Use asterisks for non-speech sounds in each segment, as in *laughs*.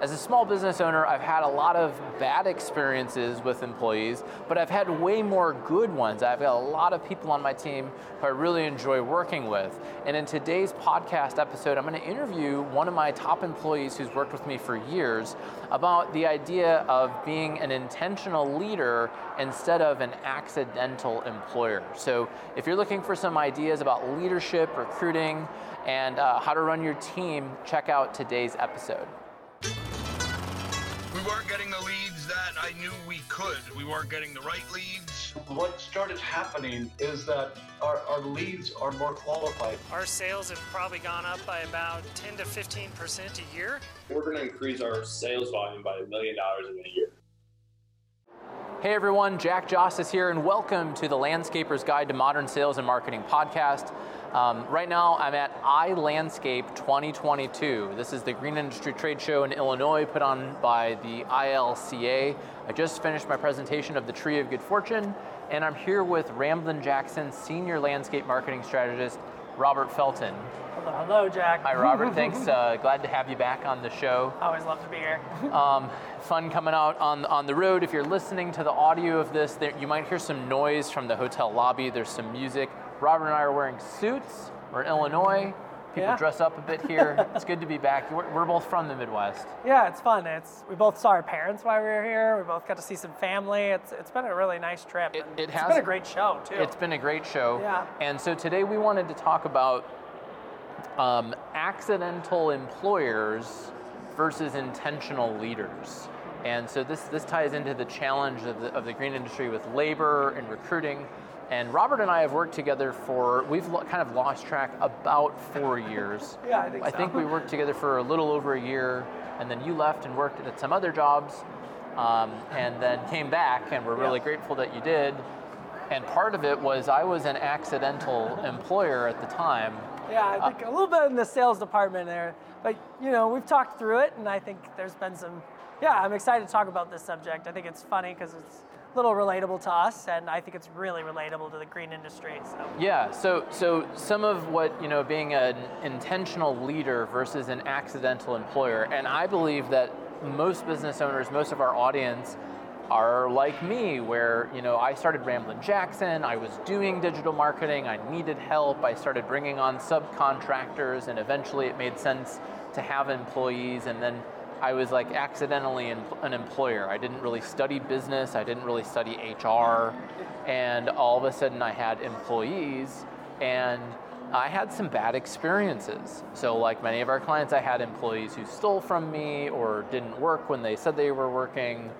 as a small business owner, I've had a lot of bad experiences with employees, but I've had way more good ones. I've got a lot of people on my team who I really enjoy working with. And in today's podcast episode, I'm going to interview one of my top employees who's worked with me for years about the idea of being an intentional leader instead of an accidental employer. So, if you're looking for some ideas about leadership, recruiting, and uh, how to run your team, check out today's episode. We weren't getting the leads that I knew we could. We weren't getting the right leads. What started happening is that our, our leads are more qualified. Our sales have probably gone up by about 10 to 15% a year. We're going to increase our sales volume by a million dollars in a year. Hey everyone, Jack Jostes here, and welcome to the Landscaper's Guide to Modern Sales and Marketing podcast. Um, right now, I'm at iLandscape 2022. This is the green industry trade show in Illinois put on by the ILCA. I just finished my presentation of the Tree of Good Fortune, and I'm here with Ramblin' Jackson Senior Landscape Marketing Strategist, Robert Felton. Hello, hello, Jack. Hi, Robert. *laughs* Thanks. Uh, glad to have you back on the show. Always love to be here. *laughs* Um, fun coming out on on the road. If you're listening to the audio of this, there, you might hear some noise from the hotel lobby. There's some music. Robert and I are wearing suits. We're in Illinois. People Yeah. dress up a bit here. *laughs* it's good to be back. We're, we're both from the Midwest. Yeah, it's fun. It's we both saw our parents while we were here. We both got to see some family. It's it's been a really nice trip. It- it it's has- been a great show too. It's been a great show. Yeah. And so today we wanted to talk about um, accidental employers versus intentional leaders. And so this, this ties into the challenge of the, of the green industry with labor and recruiting. And Robert and I have worked together for, we've lo- kind of lost track about four years. *laughs* Yeah, I think I so. think we worked together for a little over a year, and then you left and worked at some other jobs, um, and then came back, and we're really Yeah. grateful that you did. And part of it was I was an accidental employer at the time. Yeah, I think a little bit in the sales department there, but you know we've talked through it, and I think there's been some. Yeah, I'm excited to talk about this subject. I think it's funny because it's a little relatable to us, and I think it's really relatable to the green industry. So Yeah, so so some of what you know being an intentional leader versus an accidental employer, and I believe that most business owners, most of our audience, are like me, where you know I started Ramblin' Jackson, I was doing digital marketing, I needed help, I started bringing on subcontractors, and eventually it made sense to have employees, and then I was like accidentally an an employer. I didn't really study business, I didn't really study HR, and all of a sudden I had employees, and I had some bad experiences. So, like many of our clients, I had employees who stole from me or didn't work when they said they were working,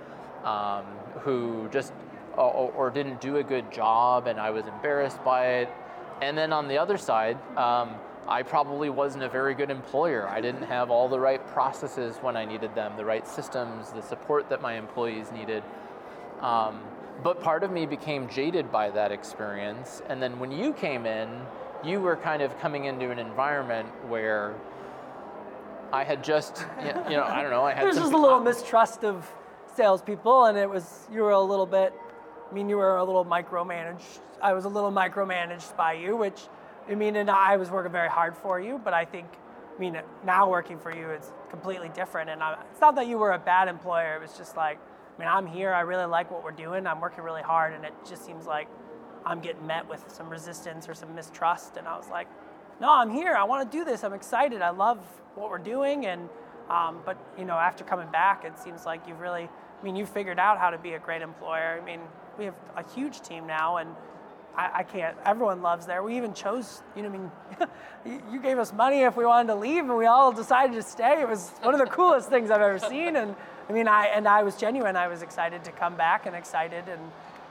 um, who just or, or didn't do a good job, and I was embarrassed by it. And then on the other side, um, I probably wasn't a very good employer. I didn't have all the right processes when I needed them, the right systems, the support that my employees needed. Um, but part of me became jaded by that experience. And then when you came in, you were kind of coming into an environment where I had just, you know, I don't know, I had there's just a little mistrust of salespeople, and it was you were a little bit. I mean, you were a little micromanaged. I was a little micromanaged by you, which I mean, and I was working very hard for you, but I think, I mean, now working for you, it's completely different. And I, it's not that you were a bad employer. It was just like, I mean, I'm here. I really like what we're doing. I'm working really hard, and it just seems like I'm getting met with some resistance or some mistrust. And I was like, no, I'm here. I want to do this. I'm excited. I love what we're doing. And um, but you know, after coming back, it seems like you've really, I mean, you figured out how to be a great employer. I mean, we have a huge team now, and I, I can't. Everyone loves there. We even chose. You know, I mean, *laughs* you- gave us money if we wanted to leave, and we all decided to stay. It was one of the coolest things I've ever seen. And I mean, I and I was genuine. I was excited to come back and excited, and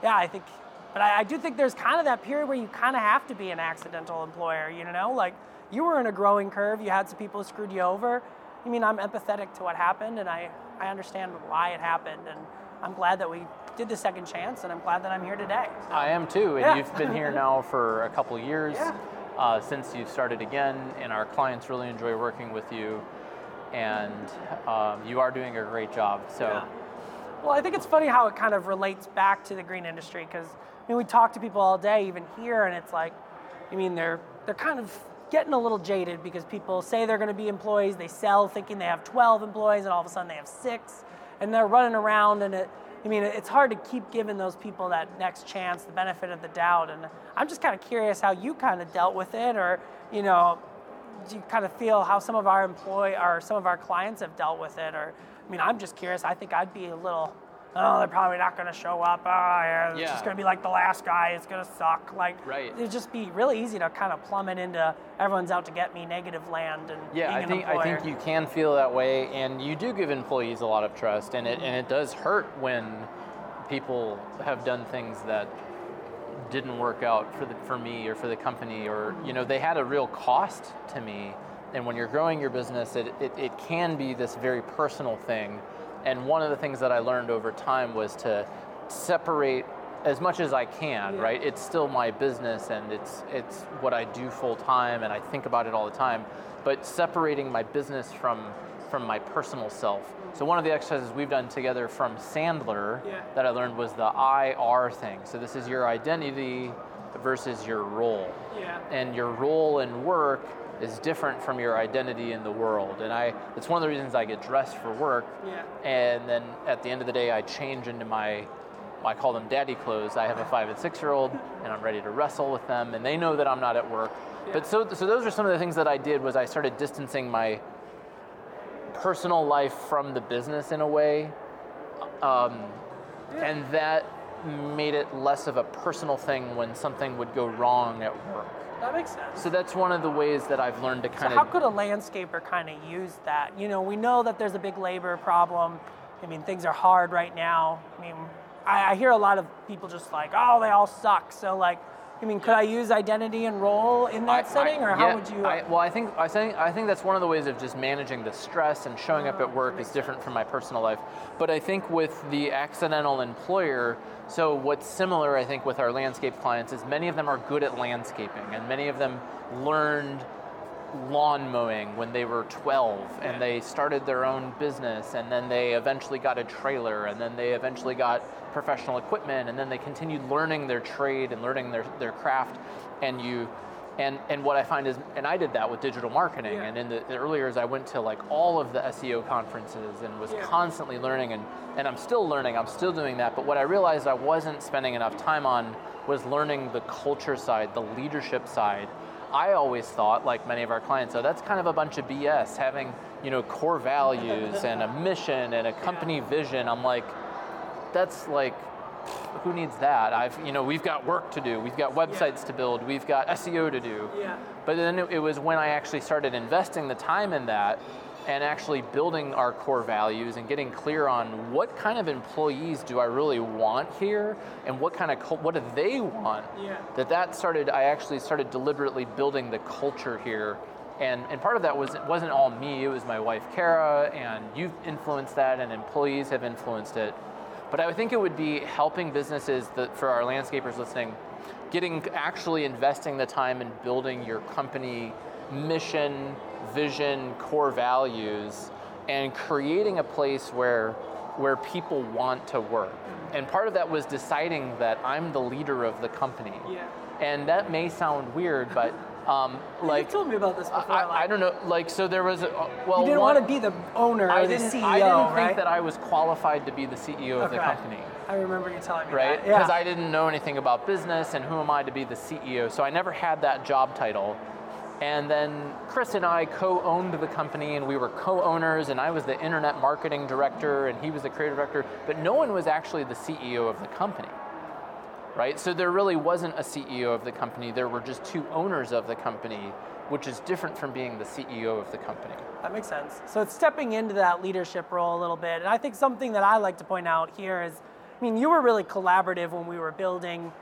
yeah, I think. But I, I do think there's kind of that period where you kind of have to be an accidental employer. You know, like you were in a growing curve. You had some people who screwed you over. I mean, I'm empathetic to what happened, and I I understand why it happened, and I'm glad that we did the second chance, and I'm glad that I'm here today. So- I am too, and Yeah. you've been here now *laughs* for a couple years Yeah. uh, since you've started again, and our clients really enjoy working with you, and um, you are doing a great job. So, Yeah. Well, I think it's funny how it kind of relates back to the green industry because I mean we talk to people all day, even here, and it's like, I mean they're they're kind of getting a little jaded because people say they're going to be employees, they sell thinking they have 12 employees, and all of a sudden they have six, and they're running around, and it, I mean, it's hard to keep giving those people that next chance, the benefit of the doubt. And I'm just kind of curious how you kind of dealt with it, or you know, do you kind of feel how some of our employee or some of our clients have dealt with it? Or, I mean, I'm just curious. I think I'd be a little, oh, they're probably not going to show up. Oh, yeah, it's Yeah. just going to be like the last guy. It's going to suck. Like, Right. it'd just be really easy to kind of plummet into everyone's out to get me negative land and Yeah, I think I think you can feel that way, and you do give employees a lot of trust, and it and it does hurt when people have done things that didn't work out for the for me or for the company, or you know they had a real cost to me. And when you're growing your business, it, it, it can be this very personal thing. And one of the things that I learned over time was to separate as much as I can, Yeah. right? It's still my business and it's it's what I do full time and I think about it all the time. But separating my business from from my personal self. So one of the exercises we've done together from Sandler Yeah. that I learned was the IR thing. So this is your identity versus your role. Yeah. And your role in work is different from your identity in the world. And I it's one of the reasons I get dressed for work Yeah. and then at the end of the day, I change into my, I call them daddy clothes. I have a five and six year old, and I'm ready to wrestle with them, and they know that I'm not at work. But so, so those are some of the things that I did. Was I started distancing my personal life from the business in a way, um, and that made it less of a personal thing when something would go wrong at work. That makes sense. So that's one of the ways that I've learned to So kind how of could a landscaper kind of use that? You know, we know that there's a big labor problem. I mean, things are hard right now. I mean, I, I hear a lot of people just like, oh, they all suck. So like, I mean, could I use identity and role in that I- setting, I- or how yeah, would you? I, well, I think I think I think that's one of the ways of just managing the stress and showing up at oh, work is different from my personal life. But I think with the accidental employer, so what's similar, I think, with our landscape clients is many of them are good at landscaping, and many of them learned lawn mowing when they were 12 and they started their own business and then they eventually got a trailer and then they eventually got professional equipment and then they continued learning their trade and learning their, their craft and you and and what I find is and I did that with digital marketing Yeah. and in the, the early years I went to like all of the SEO conferences and was Yeah. constantly learning and and I'm still learning I'm still doing that but what I realized I wasn't spending enough time on was learning the culture side the leadership side I always thought, like many of our clients, so that's kind of a bunch of BS. Having, you know, core values and a *laughs* mission and a company vision. I'm like, that's like, who needs that? I've, you know, we've got work to do. We've got websites to build. We've got SEO to do. Yeah. But then it, it was when I actually started investing the time in that and actually building our core values and getting clear on what kind of employees do I really want here and what kind of what do they want? Yeah. that that started I actually started deliberately building the culture here. And and part of that was it wasn't all me it was my wife Kara and you've influenced that and employees have influenced it. But I think it would be helping businesses that for our landscapers listening getting actually investing the time in building your company mission vision core values and creating a place where where people want to work and part of that was deciding that i'm the leader of the company Yeah. and that may sound weird but um, *laughs* like you told me about this before. I, like, I don't know like so there was a, uh, well You didn't one- want to be the owner or I the didn't, CEO, I didn't right? think that I was qualified to be the CEO of the company I remember you telling me right? that. Yeah. Because I didn't know anything about business and who am I to be the CEO. So I never had that job title. And then Chris and I co owned the company and we were co owners, and I was the internet marketing director and he was the creative director, but no one was actually the CEO of the company. Right? So there really wasn't a CEO of the company, there were just two owners of the company, which is different from being the CEO of the company. That makes sense. So it's stepping into that leadership role a little bit. And I think something that I like to point out here is, I mean, you were really collaborative when we were building.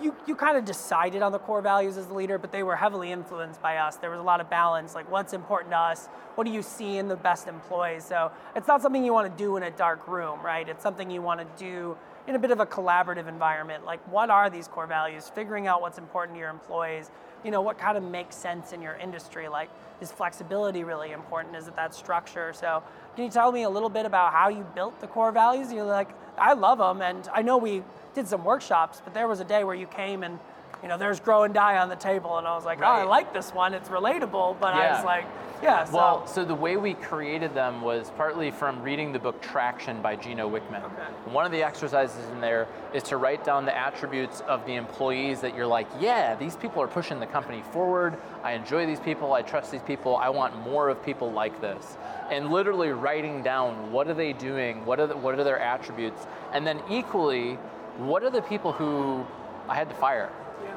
You, you kind of decided on the core values as the leader, but they were heavily influenced by us. There was a lot of balance, like what's important to us, what do you see in the best employees. So it's not something you want to do in a dark room, right? It's something you want to do in a bit of a collaborative environment. Like, what are these core values? Figuring out what's important to your employees. You know, what kind of makes sense in your industry? Like, is flexibility really important? Is it that structure? So, can you tell me a little bit about how you built the core values? You're like, I love them, and I know we did some workshops, but there was a day where you came and you know, there's grow and die on the table, and I was like, oh, I like this one. It's relatable, but I was like, yeah. So, Well, so the way we created them was partly from reading the book Traction by Gino Wickman. Okay. One of the exercises in there is to write down the attributes of the employees that you're like, yeah, these people are pushing the company forward. I enjoy these people. I trust these people. I want more of people like this. And literally writing down what are they doing, what are the, what are their attributes, and then equally, what are the people who I had to fire,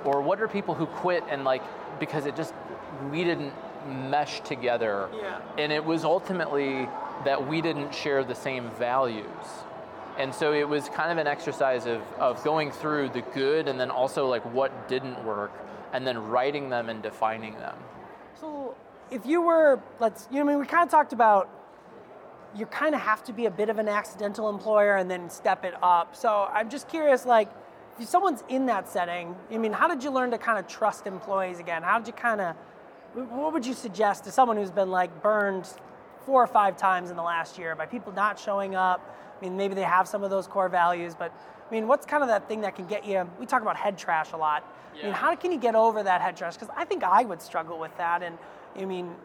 or what are people who quit and like because it just we didn't mesh together Yeah. and it was ultimately that we didn't share the same values and so it was kind of an exercise of, of going through the good and then also like what didn't work and then writing them and defining them So, if you were, let's, you know, I mean, we kind of talked about you kind of have to be a bit of an accidental employer and then step it up. So, I'm just curious, like, if someone's in that setting, I mean, how did you learn to kind of trust employees again? How did you kind of, what would you suggest to someone who's been like burned four or five times in the last year by people not showing up? I mean, maybe they have some of those core values, but I mean, what's kind of that thing that can get you? We talk about head trash a lot. I mean, how can you get over that head trash? Because I think I would struggle with that. And I mean,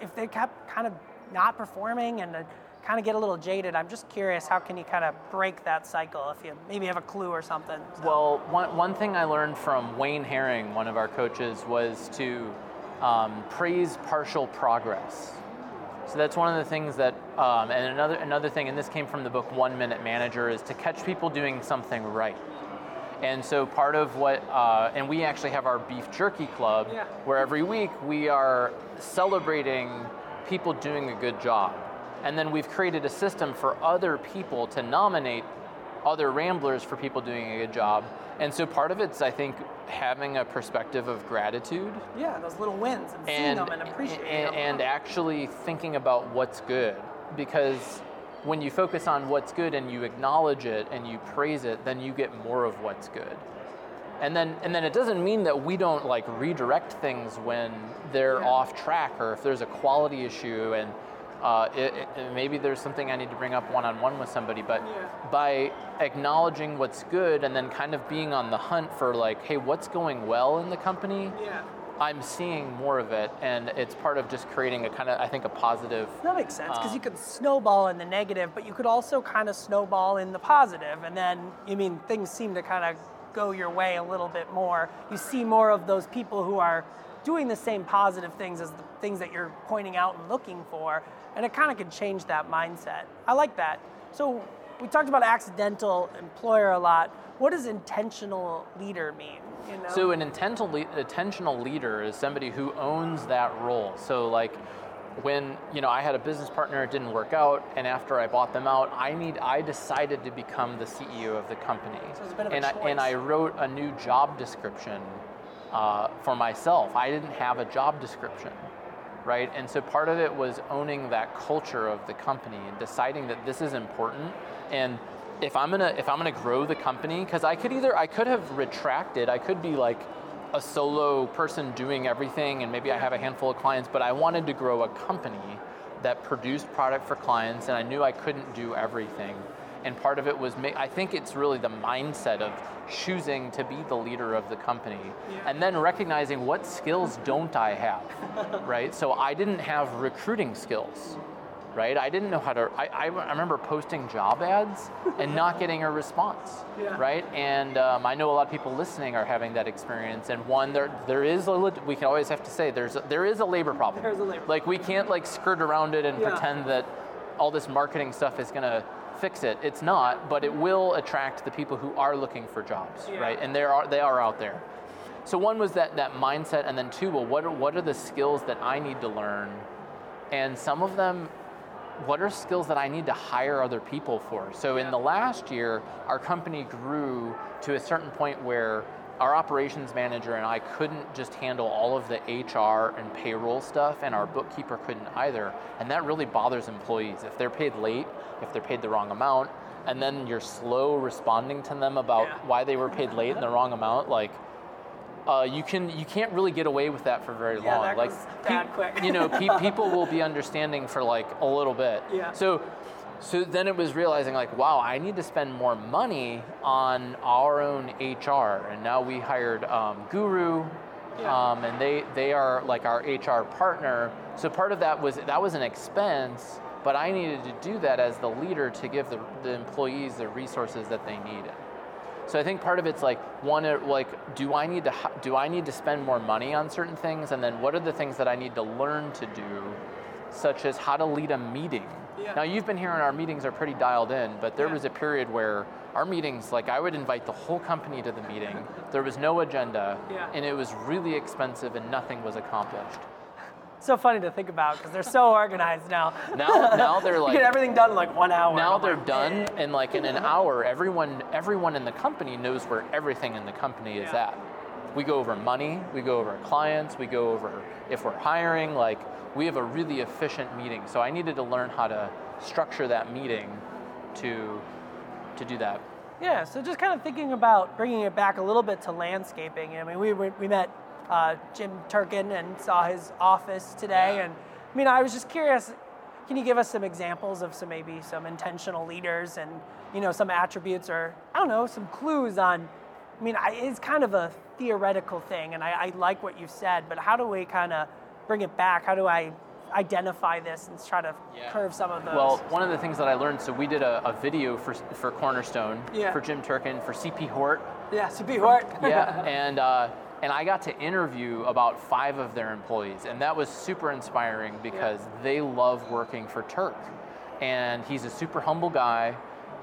if they kept kind of not performing and kind of get a little jaded, I'm just curious, how can you kind of break that cycle if you maybe have a clue or something? So- Well, one, one thing I learned from Wayne Herring, one of our coaches, was to um, praise partial progress. So that's one of the things that, um, and another another thing, and this came from the book One Minute Manager, is to catch people doing something right. And so part of what, uh, and we actually have our beef jerky club, Yeah. where every week we are celebrating people doing a good job. And then we've created a system for other people to nominate other ramblers for people doing a good job. And so part of it's, I think, having a perspective of gratitude yeah, those little wins and seeing them and appreciating and, them. and actually thinking about what's good because when you focus on what's good and you acknowledge it and you praise it then you get more of what's good and then and then it doesn't mean that we don't like redirect things when they're Yeah. off track or if there's a quality issue and uh, it, it- maybe there's something I need to bring up one-on-one with somebody, but Yeah. by acknowledging what's good and then kind of being on the hunt for like, hey, what's going well in the company? yeah. I'm seeing more of it, and it's part of just creating a kind of, I think, a positive. That makes sense because Um, you could snowball in the negative, but you could also kind of snowball in the positive, and then you mean things seem to kind of go your way a little bit more. You see more of those people who are doing the same positive things as the things that you're pointing out and looking for, and it kind of can change that mindset. I like that. So we talked about accidental employer a lot. What does intentional leader mean? You know? So, an intentional, le- intentional leader is somebody who owns that role. So, like, when you know I had a business partner, it didn't work out, and after I bought them out, I need I decided to become the CEO of the company, So it's a bit of a and I and. I wrote a new job description uh, for myself. I didn't have a job description, right? And so part of it was owning that culture of the company and deciding that this is important. And if I'm gonna if I'm gonna grow the company, because I could either I could have retracted, I could be like a solo person doing everything, and maybe I have a handful of clients, but I wanted to grow a company that produced product for clients, and I knew I couldn't do everything. And part of it was, ma- I think it's really the mindset of choosing to be the leader of the company, and then recognizing what skills don't I have, *laughs* right? So I didn't have recruiting skills, right? I didn't know how to. I, I, I remember posting job ads and not *laughs* getting a response, Yeah. right? And um, I know a lot of people listening are having that experience. And one, there there is a we can always have to say there's a, there is a labor problem. There's a labor Like we can't like skirt around it and Yeah. pretend that all this marketing stuff is gonna fix it. It's not, but it will attract the people who are looking for jobs, Yeah. right? And they are they are out there. So one was that that mindset, and then two, well, what are, what are the skills that I need to learn? And some of them, what are skills that I need to hire other people for? So in the last year, our company grew to a certain point where our operations manager and I couldn't just handle all of the HR and payroll stuff, and our bookkeeper couldn't either. And that really bothers employees. If they're paid late, if they're paid the wrong amount, and then you're slow responding to them about Yeah. why they were paid late and the wrong amount, like uh, you can you can't really get away with that for very Yeah, long. like quick. you know, pe- *laughs* people will be understanding for like a little bit. Yeah. So, So then it was realizing like, wow, I need to spend more money on our own HR, and now we hired um, Guru, um, and they they are like our HR partner. So part of that was that was an expense, but I needed to do that as the leader to give the, the employees the resources that they needed. So I think part of it's like one, like do I need to do I need to spend more money on certain things, and then what are the things that I need to learn to do, such as how to lead a meeting. Yeah. Now you've been here and our meetings are pretty dialed in, but there Yeah. was a period where our meetings, like I would invite the whole company to the meeting. There was no agenda, Yeah. and it was really expensive, and nothing was accomplished. So funny to think about because they're so organized now. Now, now they're like *laughs* you get everything done in like one hour. now they're like, done "Eh." and like in an hour everyone everyone in the company knows where everything in the company is at we go over money we go over clients we go over if we're hiring like we have a really efficient meeting so i needed to learn how to structure that meeting to to do that Yeah, so just kind of thinking about bringing it back a little bit to landscaping. I mean, we, we, we met uh, Jim Turkin and saw his office today. And I mean, I was just curious can you give us some examples of some maybe some intentional leaders and, you know, some attributes or, I don't know, some clues on, I mean, I, it's kind of a theoretical thing, and I, I like what you said, but how do we kind of bring it back? How do I identify this and try to Yeah. curve some of those? well one of the things that i learned so we did a, a video for for cornerstone Yeah. for jim turkin for cp hort yeah, CP Hort. *laughs* yeah, *laughs* and uh, and I got to interview about five of their employees, and that was super inspiring because they love working for Turk, and he's a super humble guy.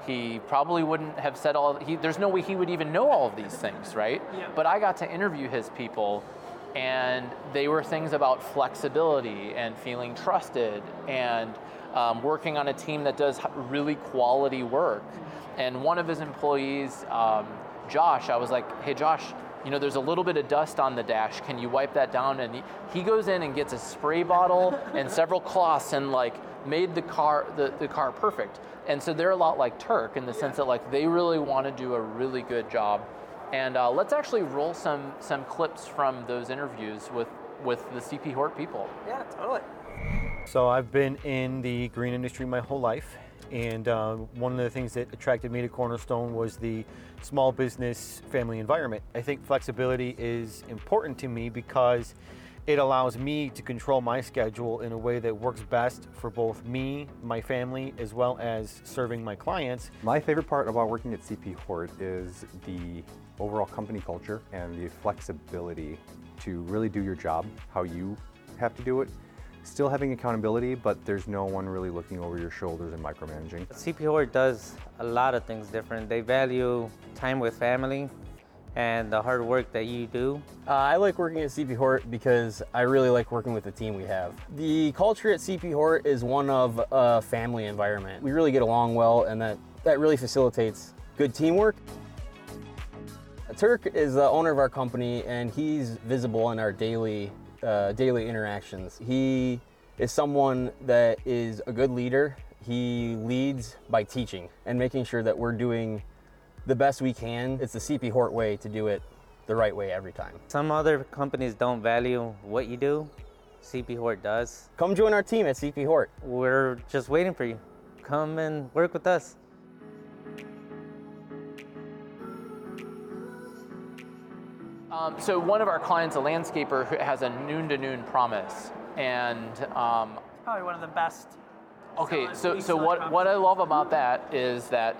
He probably wouldn't have said all. He, there's no way he would even know all of these things, right? Yeah. But I got to interview his people, and they were things about flexibility and feeling trusted and um, working on a team that does really quality work. And one of his employees, um, Josh, I was like, hey, Josh, you know, there's a little bit of dust on the dash. Can you wipe that down? And he, he goes in and gets a spray bottle *laughs* and several cloths and like made the car the, the car perfect. And so they're a lot like Turk in the sense that like they really want to do a really good job. And uh, let's actually roll some some clips from those interviews with with the CP Hort people. yeah, totally. So I've been in the green industry my whole life, and uh, one of the things that attracted me to Cornerstone was the small business family environment. I think flexibility is important to me because it allows me to control my schedule in a way that works best for both me, my family, as well as serving my clients. My favorite part about working at CP Hort is the overall company culture and the flexibility to really do your job how you have to do it. Still having accountability, but there's no one really looking over your shoulders and micromanaging. CP Hort does a lot of things different. They value time with family and the hard work that you do. Uh, I like working at CP Hort because I really like working with the team we have. The culture at CP Hort is one of a family environment. We really get along well, and that, that really facilitates good teamwork. Turk is the owner of our company, and he's visible in our daily uh, daily interactions. He is someone that is a good leader. He leads by teaching and making sure that we're doing the best we can. It's the CP Hort way to do it the right way every time. Some other companies don't value what you do. CP Hort does. Come join our team at CP Hort. We're just waiting for you. Come and work with us. Um, so one of our clients, a landscaper, who has a noon to noon promise, and um, Probably one of the best. Okay, so so what property. what I love about that is that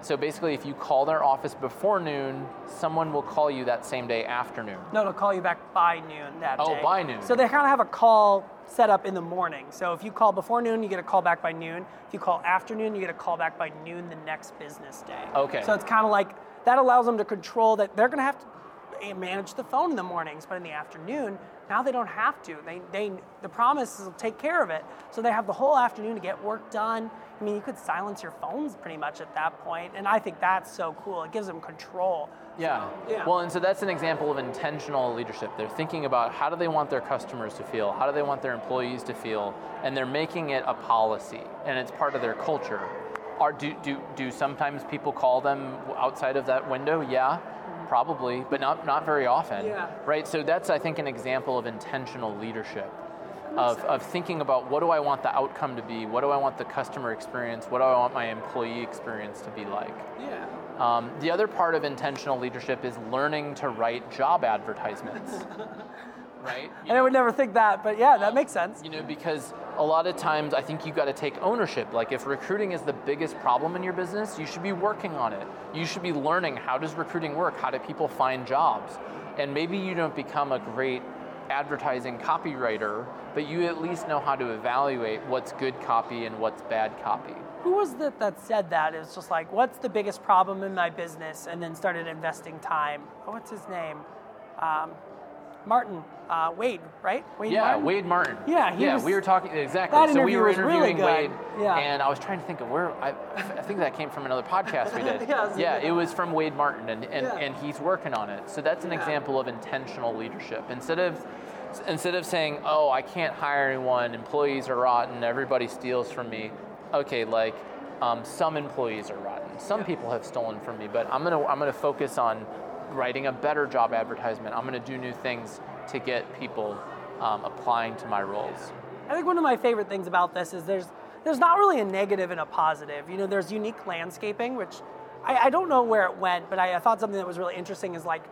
so basically if you call their office before noon, someone will call you that same day afternoon. No, they'll call you back by noon that Oh, day. by noon. So they kind of have a call set up in the morning. So if you call before noon, you get a call back by noon. If you call afternoon, you get a call back by noon the next business day. Okay. So it's kind of like that allows them to control that they're going to have to Eh, manage the phone in the mornings, but in the afternoon, now they don't have to. They, they the promise will take care of it. So they have the whole afternoon to get work done. I mean, you could silence your phones pretty much at that point, and I think that's so cool. It gives them control. Yeah. Yeah. Well, and so that's an example of intentional leadership. They're thinking about how do they want their customers to feel, how do they want their employees to feel, and they're making it a policy, and it's part of their culture. Are do do do sometimes people call them outside of that window? Yeah. Probably, but not not very often. Yeah. Right. So that's I think an example of intentional leadership. of, of thinking about what do I want the outcome to be, what do I want the customer experience, what do I want my employee experience to be like. Yeah. Um, the other part of intentional leadership is learning to write job advertisements. *laughs* right? And I would never think that, but yeah, that makes sense. You know, because a lot of times I think you've got to take ownership. Like if recruiting is the biggest problem in your business, you should be working on it. You should be learning how does recruiting work? How do people find jobs? And maybe you don't become a great advertising copywriter, but you at least know how to evaluate what's good copy and what's bad copy. Who was it that said that? It was just like, what's the biggest problem in my business? And then started investing time. Oh, what's his name? Um, Martin, uh, Wade, right? Wade yeah, Martin? Wade Martin. Yeah, he yeah, was- we were talking exactly. That so we were really interviewing good. Wade, Yeah. and I was trying to think of where. I, I think that came from another podcast we did. *laughs* Yeah, it was yeah, it was from Wade Martin, and and, Yeah. and he's working on it. So that's an Yeah. example of intentional leadership. Instead of instead of saying, "Oh, I can't hire anyone. Employees are rotten. Everybody steals from me." Okay, like um, some employees are rotten. Some people have stolen from me, but I'm gonna I'm gonna focus on writing a better job advertisement. I'm gonna do new things to get people um, applying to my roles. I think one of my favorite things about this is there's there's not really a negative and a positive. You know, there's unique landscaping, which I, I don't know where it went, but I, I thought something that was really interesting is like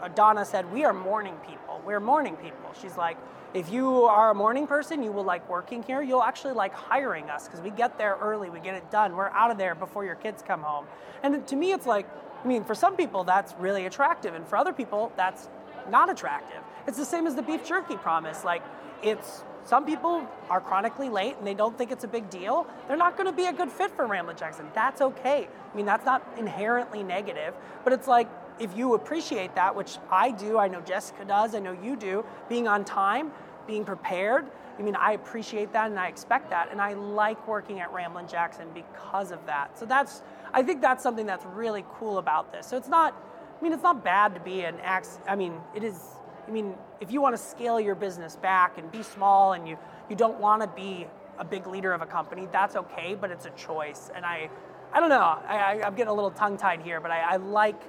uh, Donna said, we are morning people. We're morning people. She's like, if you are a morning person, you will like working here. You'll actually like hiring us because we get there early, we get it done. We're out of there before your kids come home. And to me, it's like, I mean, for some people that's really attractive, and for other people that's not attractive. It's the same as the beef jerky promise. Like, it's some people are chronically late and they don't think it's a big deal. They're not going to be a good fit for Ramblin' Jackson. That's okay. I mean, that's not inherently negative, but it's like if you appreciate that, which I do, I know Jessica does, I know you do, being on time, being prepared. I mean, I appreciate that and I expect that, and I like working at Ramblin' Jackson because of that. So that's, I think that's something that's really cool about this. So it's not, I mean, it's not bad to be an ax. I mean, it is. I mean, if you want to scale your business back and be small, and you you don't want to be a big leader of a company, that's okay. But it's a choice, and I, I don't know. I, I, I'm getting a little tongue tied here, but I, I like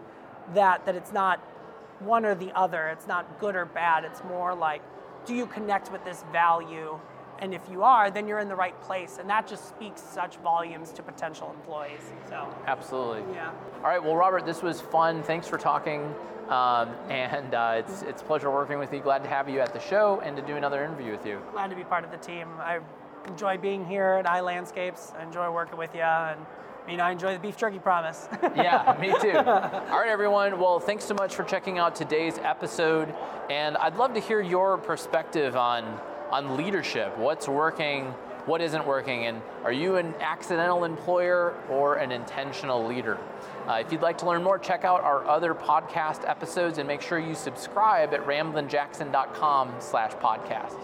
that that it's not one or the other. It's not good or bad. It's more like, do you connect with this value? And if you are, then you're in the right place, and that just speaks such volumes to potential employees. So. Absolutely. Yeah. All right. Well, Robert, this was fun. Thanks for talking. Um, and uh, it's it's a pleasure working with you. Glad to have you at the show and to do another interview with you. glad to be part of the team. I enjoy being here at iLandscapes. I enjoy working with you, and I mean, I enjoy the beef jerky promise. *laughs* yeah, me too. All right, everyone. Well, thanks so much for checking out today's episode, and I'd love to hear your perspective on on leadership. What's working? What isn't working? And are you an accidental employer or an intentional leader? Uh, if you'd like to learn more, check out our other podcast episodes and make sure you subscribe at ramblinjackson.com slash podcast.